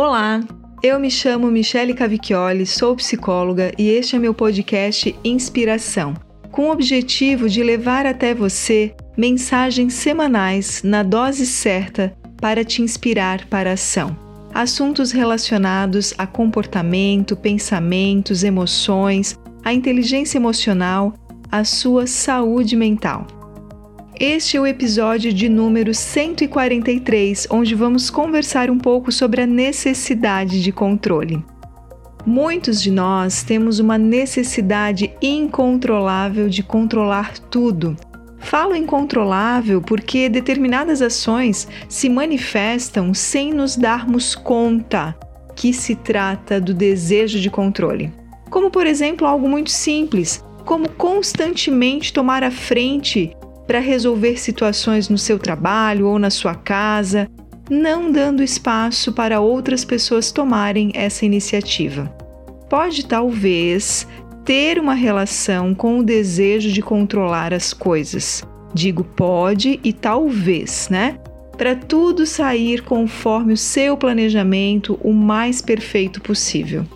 Olá, eu me chamo Michele Cavicchioli, sou psicóloga e este é meu podcast Inspiração, com o objetivo de levar até você mensagens semanais na dose certa para te inspirar para a ação. Assuntos relacionados a comportamento, pensamentos, emoções, a inteligência emocional, a sua saúde mental. Este é o episódio de número 143, onde vamos conversar um pouco sobre a necessidade de controle. Muitos de nós temos uma necessidade incontrolável de controlar tudo. Falo incontrolável porque determinadas ações se manifestam sem nos darmos conta que se trata do desejo de controle. Como, por exemplo, algo muito simples, como constantemente tomar a frente para resolver situações no seu trabalho ou na sua casa, não dando espaço para outras pessoas tomarem essa iniciativa. Pode talvez ter uma relação com o desejo de controlar as coisas. Digo pode e talvez, né? Para tudo sair conforme o seu planejamento o mais perfeito possível.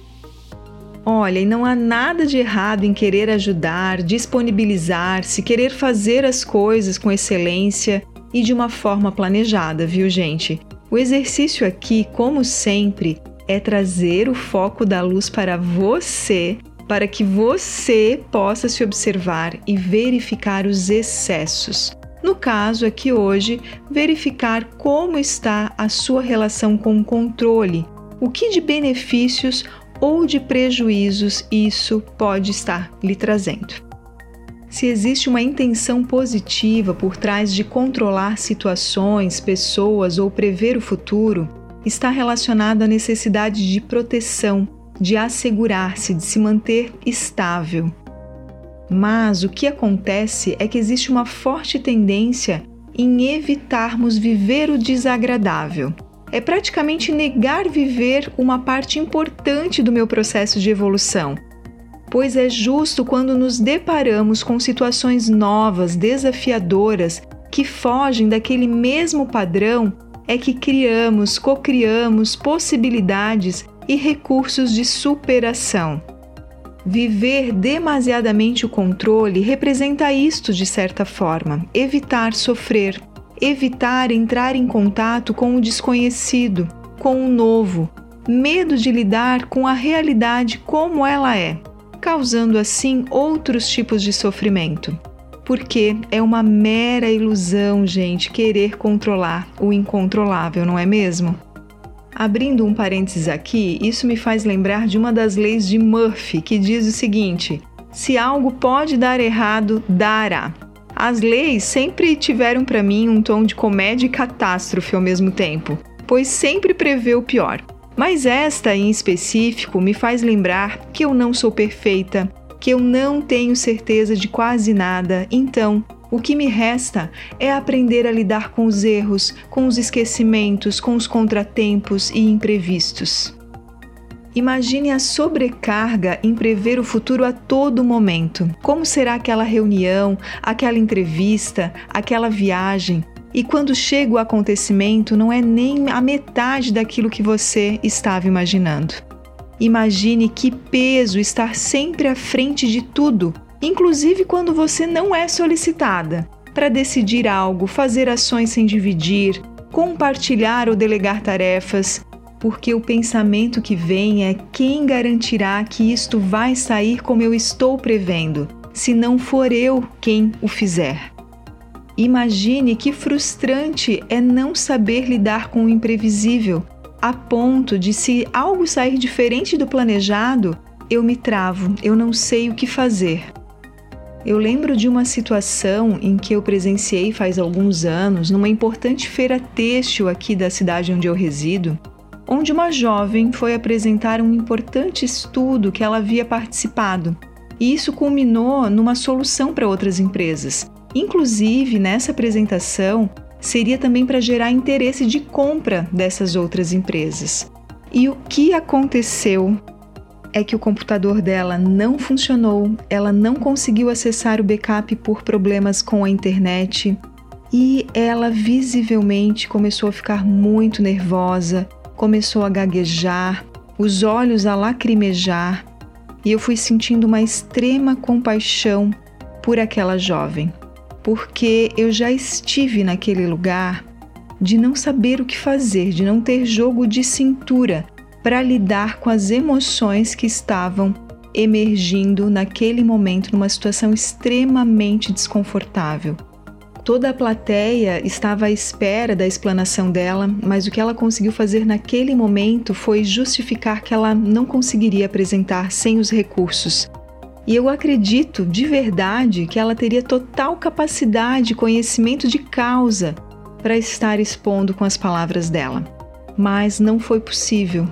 Olha, e não há nada de errado em querer ajudar, disponibilizar-se, querer fazer as coisas com excelência e de uma forma planejada, viu, gente? O exercício aqui, como sempre, é trazer o foco da luz para você, para que você possa se observar e verificar os excessos. No caso aqui hoje, verificar como está a sua relação com o controle, o que de benefícios ou de prejuízos isso pode estar lhe trazendo. Se existe uma intenção positiva por trás de controlar situações, pessoas ou prever o futuro, está relacionado à necessidade de proteção, de assegurar-se, de se manter estável. Mas o que acontece é que existe uma forte tendência em evitarmos viver o desagradável é praticamente negar viver uma parte importante do meu processo de evolução. Pois é justo quando nos deparamos com situações novas, desafiadoras, que fogem daquele mesmo padrão, é que criamos, cocriamos possibilidades e recursos de superação. Viver demasiadamente o controle representa isto de certa forma, evitar sofrer, evitar entrar em contato com o desconhecido, com o novo, medo de lidar com a realidade como ela é, causando assim outros tipos de sofrimento. Porque é uma mera ilusão, gente, querer controlar o incontrolável, não é mesmo? Abrindo um parênteses aqui, isso me faz lembrar de uma das leis de Murphy, que diz o seguinte: se algo pode dar errado, dará. As leis sempre tiveram para mim um tom de comédia e catástrofe ao mesmo tempo, pois sempre prevê o pior. Mas esta em específico me faz lembrar que eu não sou perfeita, que eu não tenho certeza de quase nada, então o que me resta é aprender a lidar com os erros, com os esquecimentos, com os contratempos e imprevistos. Imagine a sobrecarga em prever o futuro a todo momento. Como será aquela reunião, aquela entrevista, aquela viagem? E quando chega o acontecimento, não é nem a metade daquilo que você estava imaginando. Imagine que peso estar sempre à frente de tudo, inclusive quando você não é solicitada, para decidir algo, fazer ações sem dividir, compartilhar ou delegar tarefas, porque o pensamento que vem é quem garantirá que isto vai sair como eu estou prevendo, se não for eu quem o fizer. Imagine que frustrante é não saber lidar com o imprevisível, a ponto de se algo sair diferente do planejado, eu me travo, eu não sei o que fazer. Eu lembro de uma situação em que eu presenciei faz alguns anos numa importante feira têxtil aqui da cidade onde eu resido onde uma jovem foi apresentar um importante estudo que ela havia participado. E isso culminou numa solução para outras empresas. Inclusive, nessa apresentação, seria também para gerar interesse de compra dessas outras empresas. E o que aconteceu é que o computador dela não funcionou, ela não conseguiu acessar o backup por problemas com a internet e ela visivelmente começou a ficar muito nervosa, começou a gaguejar, os olhos a lacrimejar, e eu fui sentindo uma extrema compaixão por aquela jovem, porque eu já estive naquele lugar de não saber o que fazer, de não ter jogo de cintura para lidar com as emoções que estavam emergindo naquele momento numa situação extremamente desconfortável. Toda a plateia estava à espera da explanação dela, mas o que ela conseguiu fazer naquele momento foi justificar que ela não conseguiria apresentar sem os recursos. E eu acredito de verdade que ela teria total capacidade e conhecimento de causa para estar expondo com as palavras dela. Mas não foi possível.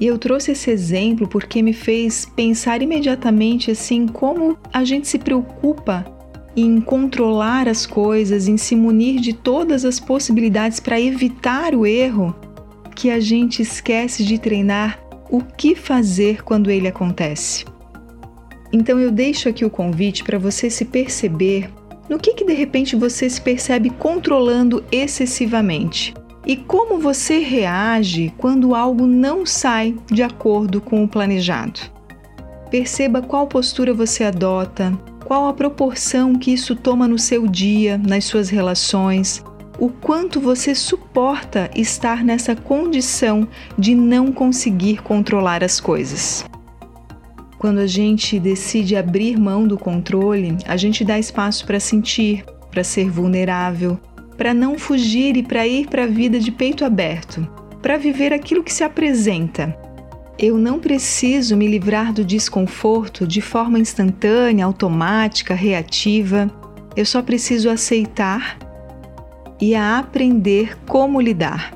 E eu trouxe esse exemplo porque me fez pensar imediatamente assim como a gente se preocupa em controlar as coisas, em se munir de todas as possibilidades para evitar o erro, que a gente esquece de treinar o que fazer quando ele acontece. Então eu deixo aqui o convite para você se perceber no que, que de repente você se percebe controlando excessivamente e como você reage quando algo não sai de acordo com o planejado. Perceba qual postura você adota, qual a proporção que isso toma no seu dia, nas suas relações, o quanto você suporta estar nessa condição de não conseguir controlar as coisas. Quando a gente decide abrir mão do controle, a gente dá espaço para sentir, para ser vulnerável, para não fugir e para ir para a vida de peito aberto, para viver aquilo que se apresenta, eu não preciso me livrar do desconforto de forma instantânea, automática, reativa. Eu só preciso aceitar e a aprender como lidar.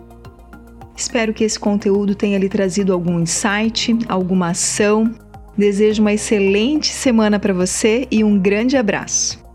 Espero que esse conteúdo tenha lhe trazido algum insight, alguma ação. Desejo uma excelente semana para você e um grande abraço.